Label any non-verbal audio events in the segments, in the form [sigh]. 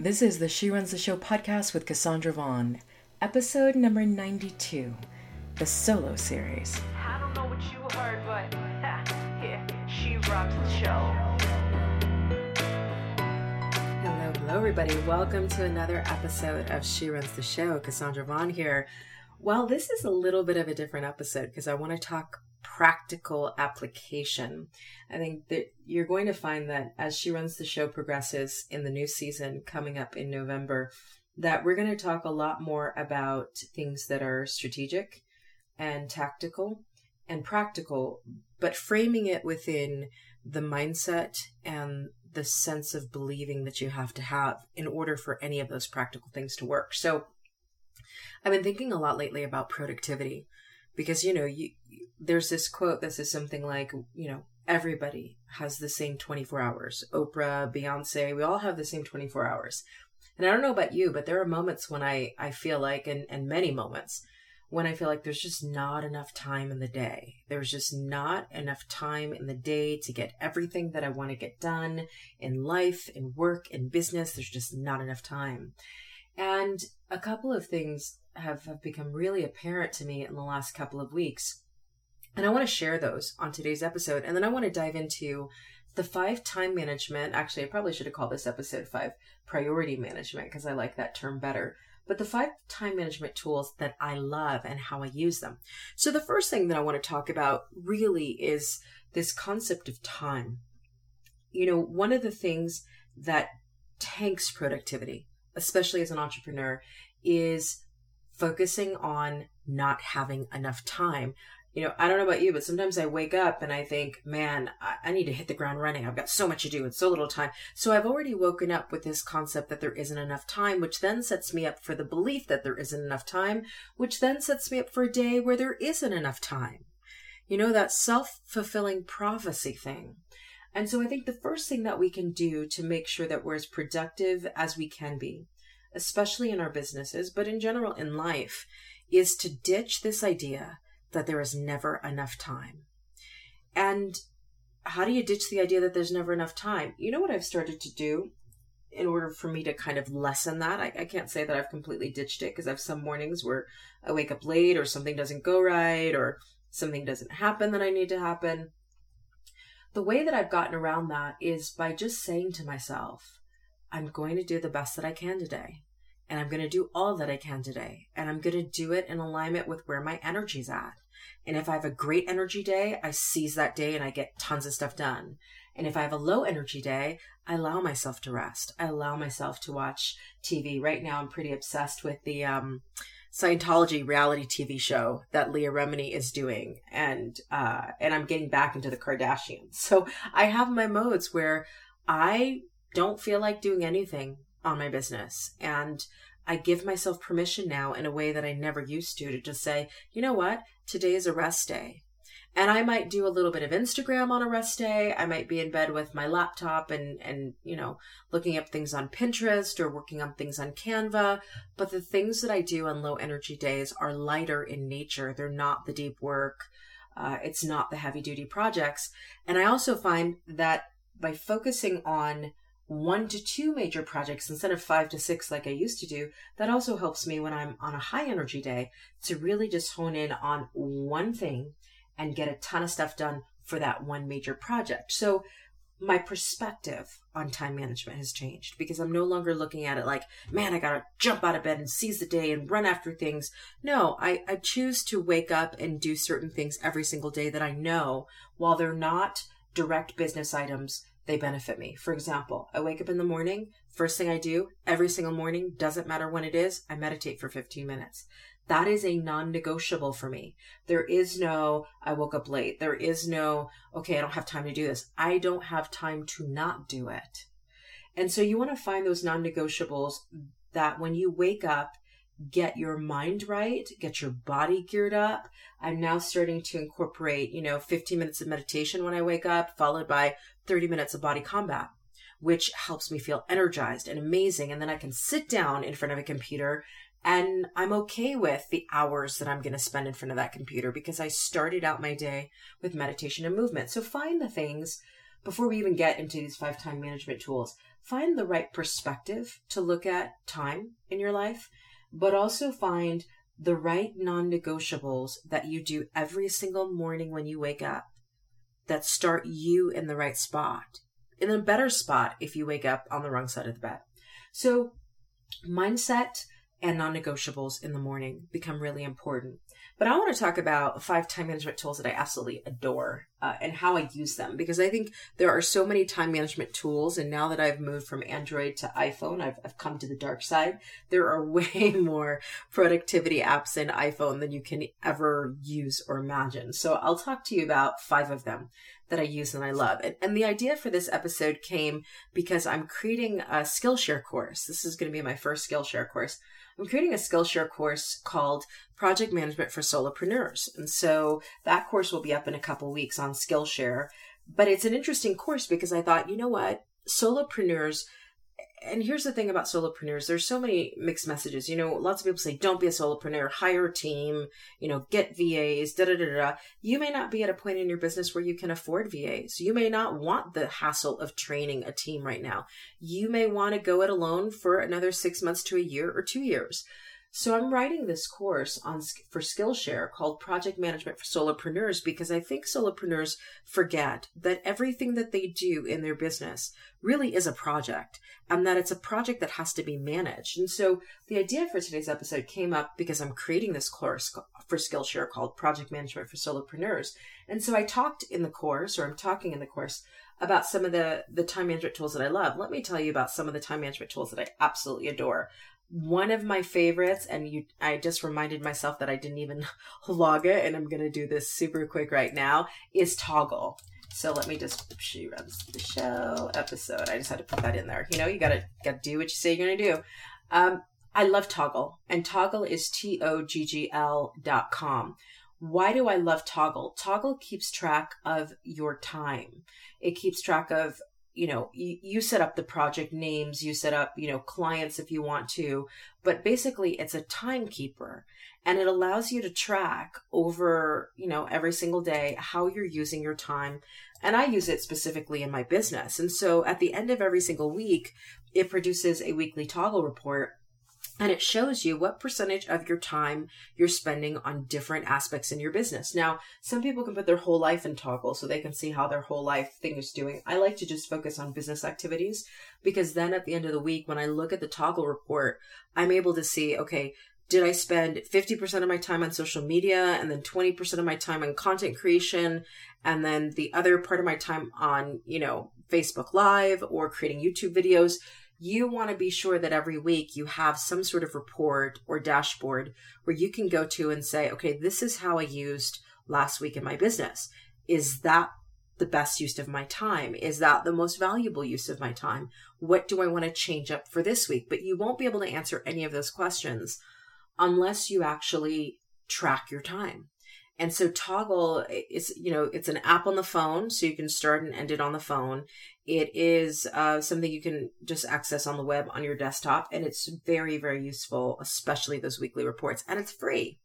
This is the She Runs the Show podcast with Cassandra Vaughn, episode number 92, the solo series. I don't know what you heard, but yeah, she rocks the show. Hello, hello, everybody. Welcome to another episode of She Runs the Show. Cassandra Vaughn here. Well, this is a little bit of a different episode because I want to talk practical application. I think that you're going to find that as She Runs the Show progresses in the new season coming up in November, that we're going to talk a lot more about things that are strategic and tactical and practical, but framing it within the mindset and the sense of believing that you have to have in order for any of those practical things to work. So I've been thinking a lot lately about productivity because you know you there's this quote that says something like you know everybody has the same 24 hours. Oprah beyonce we all have the same 24 hours. And i don't know about you but there are moments when i i feel like and and many moments when i feel like there's just not enough time in the day. There's just not enough time in the day to get everything that i want to get done in life in work in business. There's just not enough time. And a couple of things have, have become really apparent to me in the last couple of weeks. And I want to share those on today's episode. And then I want to dive into the five time management. Actually, I probably should have called this episode five priority management because I like that term better. But the five time management tools that I love and how I use them. So, the first thing that I want to talk about really is this concept of time. You know, one of the things that tanks productivity, especially as an entrepreneur, is focusing on not having enough time. You know, I don't know about you, but sometimes I wake up and I think, man, I, need to hit the ground running. I've got so much to do and so little time. So I've already woken up with this concept that there isn't enough time, which then sets me up for the belief that there isn't enough time, which then sets me up for a day where there isn't enough time. You know, that self fulfilling prophecy thing. And so I think the first thing that we can do to make sure that we're as productive as we can be especially in our businesses, but in general in life, is to ditch this idea that there is never enough time. And how do you ditch the idea that there's never enough time? You know what I've started to do in order for me to kind of lessen that? I, I can't say that I've completely ditched it because I have some mornings where I wake up late or something doesn't go right or something doesn't happen that I need to happen. The way that I've gotten around that is by just saying to myself, I'm going to do the best that I can today. And I'm going to do all that I can today. And I'm going to do it in alignment with where my energy's at. And if I have a great energy day, I seize that day and I get tons of stuff done. And if I have a low energy day, I allow myself to rest. I allow myself to watch TV. Right now, I'm pretty obsessed with the um, Scientology reality TV show that Leah Remini is doing, and uh, and I'm getting back into the Kardashians. [laughs] So I have my modes where I don't feel like doing anything on my business. And I give myself permission now in a way that I never used to to just say, you know what? Today is a rest day. And I might do a little bit of Instagram on a rest day. I might be in bed with my laptop and, and, you know, looking up things on Pinterest or working on things on Canva. But the things that I do on low energy days are lighter in nature. They're not the deep work. Uh, it's not the heavy duty projects. And I also find that by focusing on one to two major projects instead of five to six like I used to do, that also helps me when I'm on a high energy day to really just hone in on one thing and get a ton of stuff done for that one major project. So my perspective on time management has changed because I'm no longer looking at it like, man, I gotta jump out of bed and seize the day and run after things. No, I, I choose to wake up and do certain things every single day that I know while they're not direct business items they benefit me. For example, I wake up in the morning, first thing I do every single morning, doesn't matter when it is, I meditate for 15 minutes. That is a non negotiable for me. There is no, I woke up late. There is no, okay, I don't have time to do this. I don't have time to not do it. And so you want to find those non negotiables that when you wake up, get your mind right, get your body geared up. I'm now starting to incorporate, you know, 15 minutes of meditation when I wake up, followed by 30 minutes of body combat, which helps me feel energized and amazing. And then I can sit down in front of a computer and I'm okay with the hours that I'm going to spend in front of that computer because I started out my day with meditation and movement. So find the things before we even get into these five time management tools find the right perspective to look at time in your life, but also find the right non negotiables that you do every single morning when you wake up that start you in the right spot, in a better spot if you wake up on the wrong side of the bed. So, mindset and non negotiables in the morning become really important. But I want to talk about five time management tools that I absolutely adore uh, and how I use them because I think there are so many time management tools. And now that I've moved from Android to iPhone, I've, I've come to the dark side. [laughs] There are way [laughs] more productivity apps in iPhone than you can ever use or imagine. So I'll talk to you about five of them that I use and I love. And, and the idea for this episode came because I'm creating a Skillshare course. This is going to be my first Skillshare course. I'm creating a Skillshare course called Project Management for Solopreneurs. And so that course will be up in a couple weeks on Skillshare. But it's an interesting course because I thought, you know what? Solopreneurs and here's the thing about solopreneurs there's so many mixed messages you know lots of people say don't be a solopreneur hire a team you know get vas da da da da you may not be at a point in your business where you can afford vas you may not want the hassle of training a team right now you may want to go it alone for another six months to a year or two years so I'm writing this course on for Skillshare called Project Management for Solopreneurs because I think solopreneurs forget that everything that they do in their business really is a project and that it's a project that has to be managed. And so the idea for today's episode came up because I'm creating this course for Skillshare called Project Management for Solopreneurs. And so I talked in the course or I'm talking in the course about some of the the time management tools that I love. Let me tell you about some of the time management tools that I absolutely adore one of my favorites and you i just reminded myself that i didn't even [laughs] log it and i'm going to do this super quick right now is Toggl. So let me just she runs the show episode. I just had to put that in there. You know you gotta gotta do what you say you're gonna do. Um i love Toggl and Toggl is t-o-g-g-l dot com. Why do i love Toggl? Toggl keeps track of your time. It keeps track of you know you, you set up the project names you set up you know clients if you want to but basically it's a timekeeper and it allows you to track over you know every single day how you're using your time. And i use it specifically in my business. And so at the end of every single week it produces a weekly Toggl report and it shows you what percentage of your time you're spending on different aspects in your business. Now, some people can put their whole life in Toggl so they can see how their whole life thing is doing. I like to just focus on business activities because then at the end of the week, when I look at the Toggl report, I'm able to see, okay, did I spend 50% of my time on social media and then 20% of my time on content creation and then the other part of my time on, you know, Facebook Live or creating YouTube videos? You want to be sure that every week you have some sort of report or dashboard where you can go to and say, okay, this is how I used last week in my business. Is that the best use of my time? Is that the most valuable use of my time? What do I want to change up for this week? But you won't be able to answer any of those questions unless you actually track your time. And so Toggl is, you know, it's an app on the phone, so you can start and end it on the phone. It is uh, something you can just access on the web on your desktop, and it's very, very useful, especially those weekly reports, and it's free.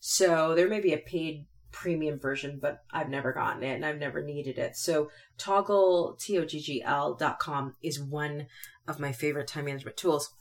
So there may be a paid premium version, but I've never gotten it and I've never needed it. So Toggl, T-O-G-G-L dot com is one of my favorite time management tools.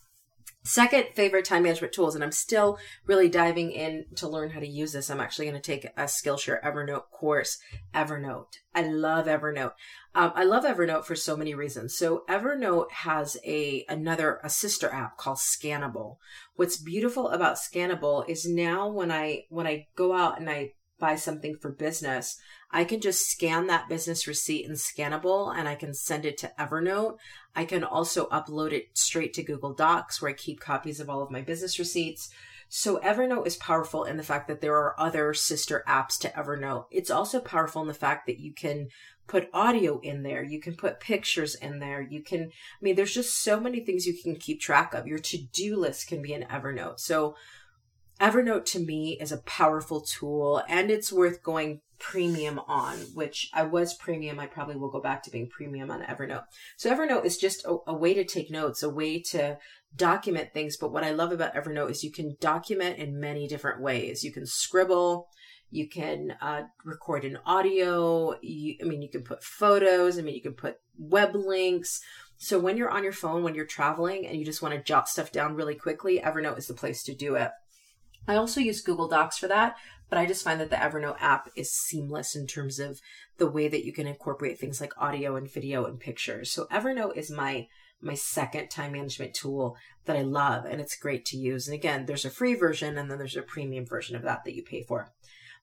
Second favorite time management tools, and I'm still really diving in to learn how to use this. I'm actually going to take a Skillshare Evernote course. Evernote. I love Evernote. Um, I love Evernote for so many reasons. So Evernote has a another a sister app called Scannable. What's beautiful about Scannable is now when I when I go out and I buy something for business, I can just scan that business receipt in Scannable and I can send it to Evernote. I can also upload it straight to Google Docs where I keep copies of all of my business receipts. So Evernote is powerful in the fact that there are other sister apps to Evernote. It's also powerful in the fact that you can put audio in there. You can put pictures in there. You can, I mean, there's just so many things you can keep track of. Your to-do list can be in Evernote. So Evernote to me is a powerful tool and it's worth going premium on, which I was premium. I probably will go back to being premium on Evernote. So Evernote is just a, a, way to take notes, a way to document things. But what I love about Evernote is you can document in many different ways. You can scribble, you can uh, record an audio. You, I mean, you can put photos. I mean, you can put web links. So when you're on your phone, when you're traveling and you just want to jot stuff down really quickly, Evernote is the place to do it. I also use Google Docs for that, but I just find that the Evernote app is seamless in terms of the way that you can incorporate things like audio and video and pictures. So Evernote is my my second time management tool that I love and it's great to use. And again, there's a free version and then there's a premium version of that that you pay for.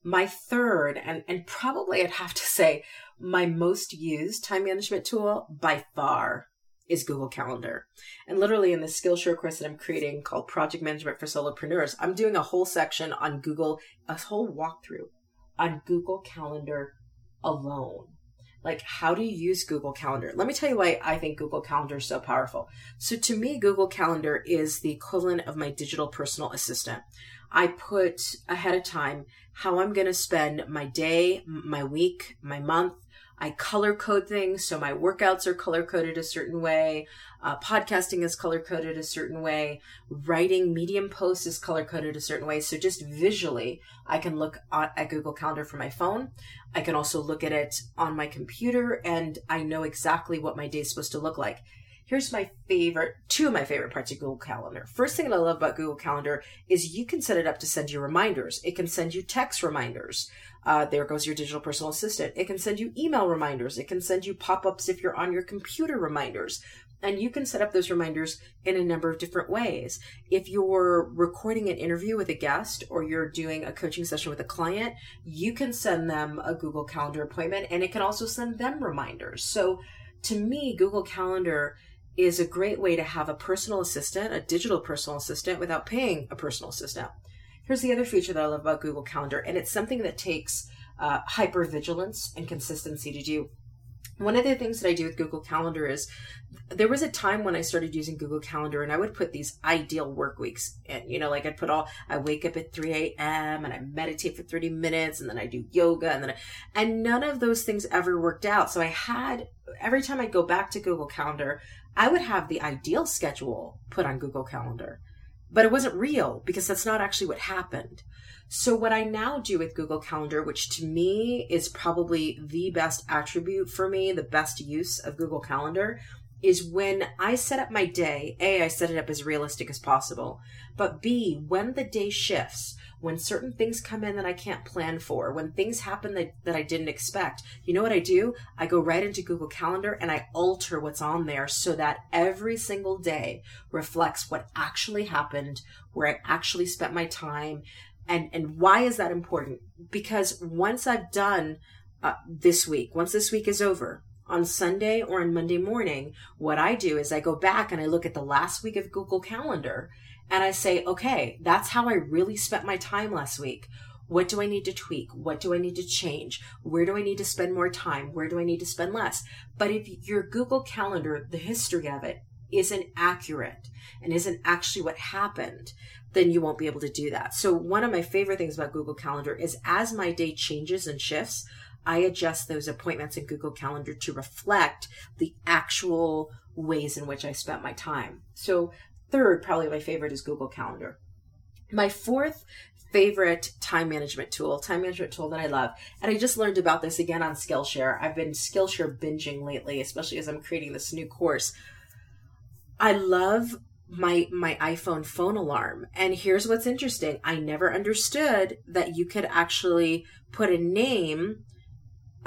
My third and and probably I'd have to say my most used time management tool by far is Google Calendar. And literally in the Skillshare course that I'm creating called Project Management for Solopreneurs, I'm doing a whole section on Google, a whole walkthrough on Google Calendar alone. Like, how do you use Google Calendar? Let me tell you why I think Google Calendar is so powerful. So, to me, Google Calendar is the equivalent of my digital personal assistant. I put ahead of time how I'm going to spend my day, my week, my month, I color code things. So my workouts are color coded a certain way. Uh, podcasting is color coded a certain way. Writing medium posts is color coded a certain way. So just visually, I can look at, at Google Calendar for my phone. I can also look at it on my computer and I know exactly what my day is supposed to look like. Here's my favorite, two of my favorite parts of Google Calendar. First thing that I love about Google Calendar is you can set it up to send you reminders. It can send you text reminders. Uh, there goes your digital personal assistant. It can send you email reminders. It can send you pop ups if you're on your computer reminders. And you can set up those reminders in a number of different ways. If you're recording an interview with a guest or you're doing a coaching session with a client, you can send them a Google Calendar appointment and it can also send them reminders. So to me, Google Calendar is a great way to have a personal assistant, a digital personal assistant, without paying a personal assistant. Here's the other feature that I love about Google Calendar, and it's something that takes uh, hyper vigilance and consistency to do. One of the things that I do with Google Calendar is there was a time when I started using Google Calendar and I would put these ideal work weeks in. You know, like I'd put all, I wake up at 3 a.m. and I meditate for 30 minutes and then I do yoga and then, I, and none of those things ever worked out. So I had, every time I go back to Google Calendar, I would have the ideal schedule put on Google Calendar, but it wasn't real because that's not actually what happened. So what I now do with Google Calendar, which to me is probably the best attribute for me, the best use of Google Calendar, is when I set up my day, A, I set it up as realistic as possible, but B, when the day shifts, when certain things come in that I can't plan for, when things happen that, that I didn't expect, you know what I do? I go right into Google Calendar and I alter what's on there so that every single day reflects what actually happened, where I actually spent my time. And, and why is that important? Because once I've done uh, this week, once this week is over, on Sunday or on Monday morning, what I do is I go back and I look at the last week of Google Calendar and I say, okay, that's how I really spent my time last week. What do I need to tweak? What do I need to change? Where do I need to spend more time? Where do I need to spend less? But if your Google Calendar, the history of it, isn't accurate and isn't actually what happened, then you won't be able to do that. So one of my favorite things about Google Calendar is as my day changes and shifts, I adjust those appointments in Google Calendar to reflect the actual ways in which I spent my time. So third, probably my favorite is Google Calendar. My fourth favorite time management tool, time management tool that I love, and I just learned about this again on Skillshare. I've been Skillshare binging lately, especially as I'm creating this new course. I love my my iPhone phone alarm. And here's what's interesting. I never understood that you could actually put a name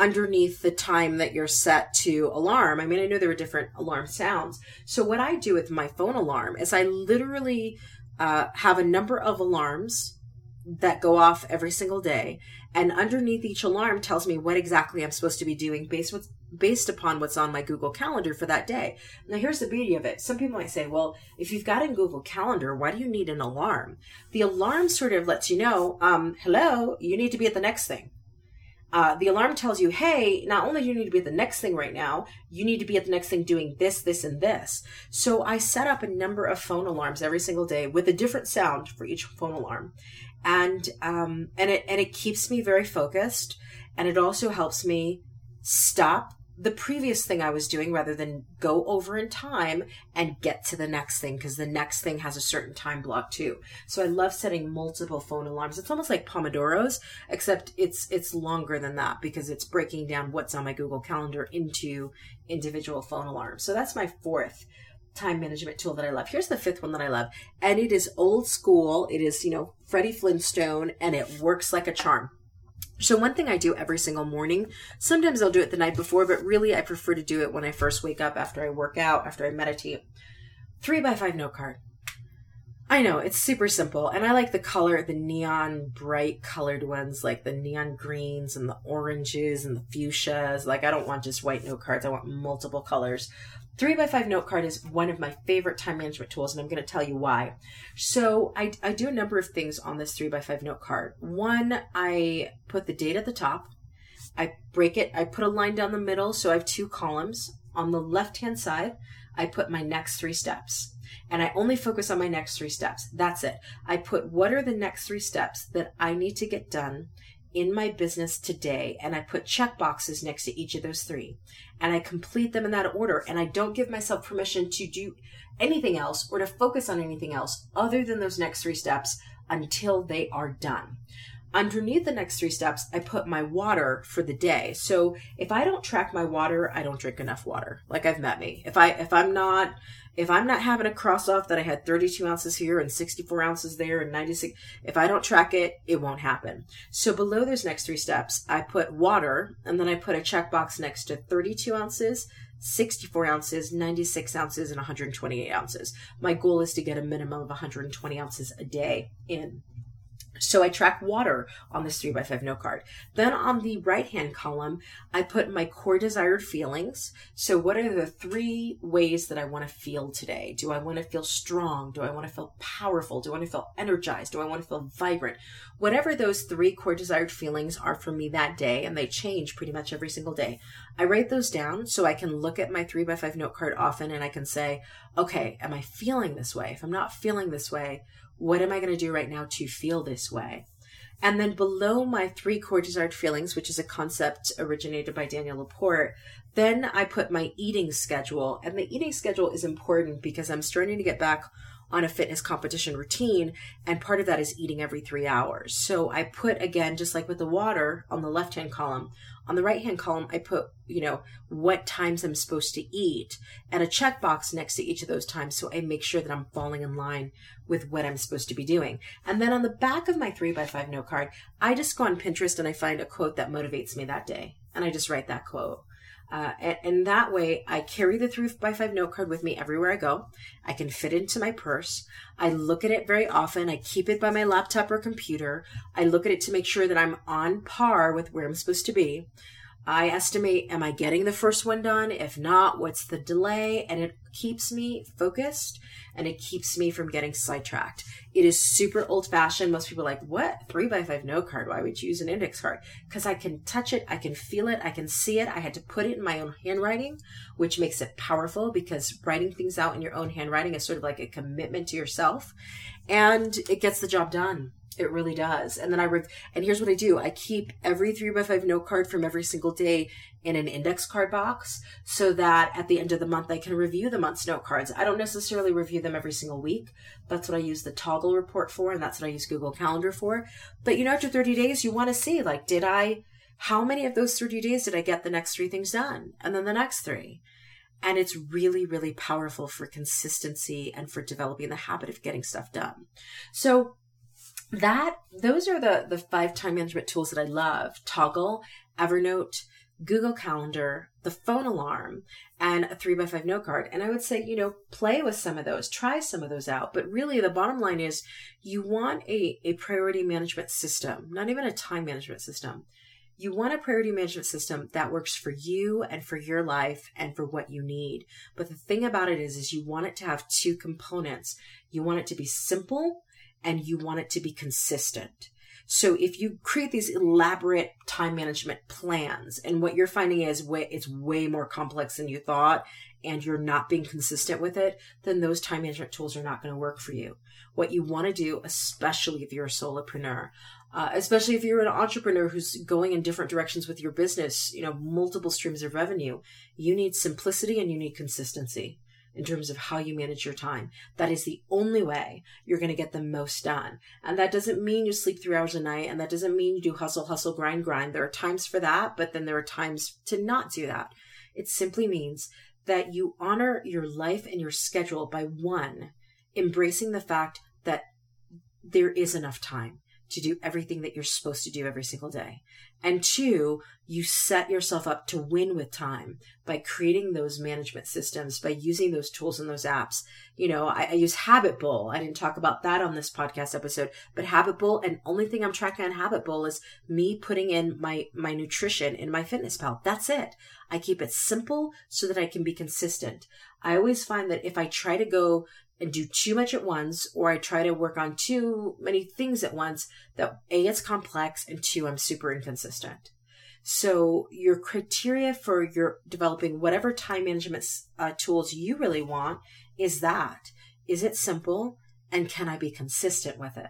underneath the time that you're set to alarm. I mean, I know there are different alarm sounds. So what I do with my phone alarm is I literally uh, have a number of alarms that go off every single day, and underneath each alarm tells me what exactly I'm supposed to be doing based with based upon what's on my Google Calendar for that day. Now, here's the beauty of it. Some people might say, well, if you've got a Google Calendar, why do you need an alarm? The alarm sort of lets you know, um, hello, you need to be at the next thing uh, the alarm tells you, hey, not only do you need to be at the next thing right now, you need to be at the next thing doing this, this, and this. So I set up a number of phone alarms every single day with a different sound for each phone alarm. And, um, and it, and it keeps me very focused. And it also helps me stop the previous thing I was doing rather than go over in time and get to the next thing because the next thing has a certain time block too. So I love setting multiple phone alarms. It's almost like Pomodoros, except it's it's longer than that because it's breaking down what's on my Google Calendar into individual phone alarms. So that's my fourth time management tool that I love. Here's the fifth one that I love. And it is old school. It is, you know, Freddie Flintstone and it works like a charm. So one thing I do every single morning, sometimes I'll do it the night before, but really I prefer to do it when I first wake up after I work out, after I meditate. Three by five note card. I know it's super simple, and I like the color, the neon bright colored ones, like the neon greens and the oranges and the fuchsias. Like I don't want just white note cards; I want multiple colors. Three by five note card is one of my favorite time management tools, and I'm going to tell you why. So I, I do a number of things on this three by five note card. One, I put the date at the top. I break it. I put a line down the middle, so I have two columns. On the left hand side, I put my next three steps. And I only focus on my next three steps. That's it. I put what are the next three steps that I need to get done in my business today and I put check boxes next to each of those three and I complete them in that order and I don't give myself permission to do anything else or to focus on anything else other than those next three steps until they are done. Underneath the next three steps, I put my water for the day. So if I don't track my water, I don't drink enough water. Like I've met me. If I if I'm not if I'm not having a cross off that I had 32 ounces here and 64 ounces there and 96, if I don't track it, it won't happen. So below those next three steps, I put water and then I put a checkbox next to 32 ounces, 64 ounces, 96 ounces, and 128 ounces. My goal is to get a minimum of 120 ounces a day in. So I track water on this 3 by 5 note card. Then on the right hand column, I put my core desired feelings. So what are the three ways that I want to feel today? Do I want to feel strong? Do I want to feel powerful? Do I want to feel energized? Do I want to feel vibrant? Whatever those three core desired feelings are for me that day, and they change pretty much every single day, I write those down so I can look at my 3 by 5 note card often and I can say, okay, am I feeling this way? If I'm not feeling this way, what am I going to do right now to feel this way? And then below my three core desired feelings, which is a concept originated by Danielle LaPorte, then I put my eating schedule. And the eating schedule is important because I'm starting to get back on a fitness competition routine. And part of that is eating every three hours. So I put, again, just like with the water on the left hand column, on the right hand column, I put, you know, what times I'm supposed to eat and a checkbox next to each of those times. So I make sure that I'm falling in line with what I'm supposed to be doing. And then on the back of my three by five note card, I just go on Pinterest and I find a quote that motivates me that day. And I just write that quote. Uh, and, and, that way I carry the three by five note card with me everywhere I go. I can fit it into my purse. I look at it very often. I keep it by my laptop or computer. I look at it to make sure that I'm on par with where I'm supposed to be. I estimate, am I getting the first one done? If not, what's the delay? And it keeps me focused and it keeps me from getting sidetracked. It is super old fashioned. Most people are like, what? Three by five note card. Why would you use an index card? Because I can touch it, I can feel it, I can see it. I had to put it in my own handwriting, which makes it powerful because writing things out in your own handwriting is sort of like a commitment to yourself and it gets the job done. It really does. And then I rev- and here's what I do. I keep every three by five note card from every single day in an index card box so that at the end of the month I can review the month's note cards. I don't necessarily review them every single week. That's what I use the Toggl report for and that's what I use Google Calendar for. But you know after 30 days you want to see like did I how many of those 30 days did I get the next three things done? And then the next three. And it's really, really powerful for consistency and for developing the habit of getting stuff done. So that those are the the five time management tools that I love: Toggl, Evernote, Google Calendar, the phone alarm, and a three by five note card. And I would say, you know, play with some of those, try some of those out. But really, the bottom line is you want a, a priority management system, not even a time management system. You want a priority management system that works for you and for your life and for what you need. But the thing about it is, is you want it to have two components. You want it to be simple and you want it to be consistent. So if you create these elaborate time management plans and what you're finding is way, it's way more complex than you thought and you're not being consistent with it, then those time management tools are not going to work for you. What you want to do, especially if you're a solopreneur, uh, especially if you're an entrepreneur who's going in different directions with your business, you know, multiple streams of revenue, you need simplicity and you need consistency in terms of how you manage your time. That is the only way you're going to get the most done. And that doesn't mean you sleep three hours a night. And that doesn't mean you do hustle, hustle, grind, grind. There are times for that, but then there are times to not do that. It simply means that you honor your life and your schedule by one, embracing the fact that there is enough time to do everything that you're supposed to do every single day. And two, you set yourself up to win with time by creating those management systems, by using those tools and those apps. You know, I, I use Habitbull. I didn't talk about that on this podcast episode, but Habitbull, and only thing I'm tracking on Habitbull is me putting in my, my nutrition in MyFitnessPal. That's it. I keep it simple so that I can be consistent. I always find that if I try to go and do too much at once, or I try to work on too many things at once, that A, it's complex, and two, I'm super inconsistent. So your criteria for your developing whatever time management uh, tools you really want is that. Is it simple? And can I be consistent with it?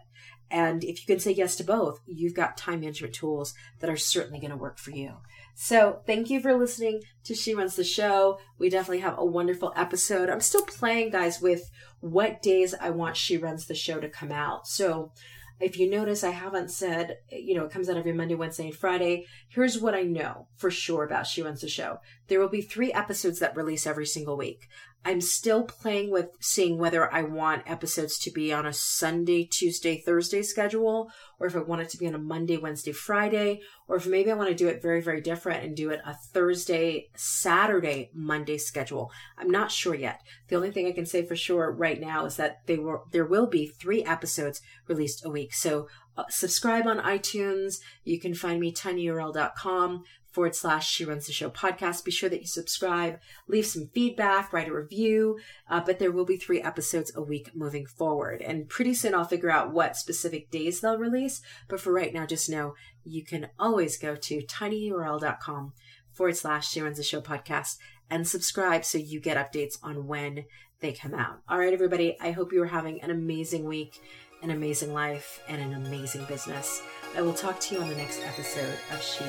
And if you can say yes to both, you've got time management tools that are certainly going to work for you. So thank you for listening to She Runs the Show. We definitely have a wonderful episode. I'm still playing, guys, with what days I want She Runs the Show to come out. So if you notice, I haven't said, you know, it comes out every Monday, Wednesday, and Friday. Here's what I know for sure about She Runs the Show. There will be three episodes that release every single week. I'm still playing with seeing whether I want episodes to be on a Sunday, Tuesday, Thursday schedule, or if I want it to be on a Monday, Wednesday, Friday, or if maybe I want to do it very, very different and do it a Thursday, Saturday, Monday schedule. I'm not sure yet. The only thing I can say for sure right now is that they will, there will be three episodes released a week. So uh, subscribe on iTunes. You can find me tinyurl.com forward slash She Runs the Show podcast. Be sure that you subscribe, leave some feedback, write a review. Uh, but there will be three episodes a week moving forward. And pretty soon I'll figure out what specific days they'll release. But for right now, just know you can always go to tinyurl.com forward slash She Runs the Show podcast and subscribe so you get updates on when they come out. All right, everybody. I hope you are having an amazing week, an amazing life, and an amazing business. I will talk to you on the next episode of She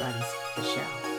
runs the show.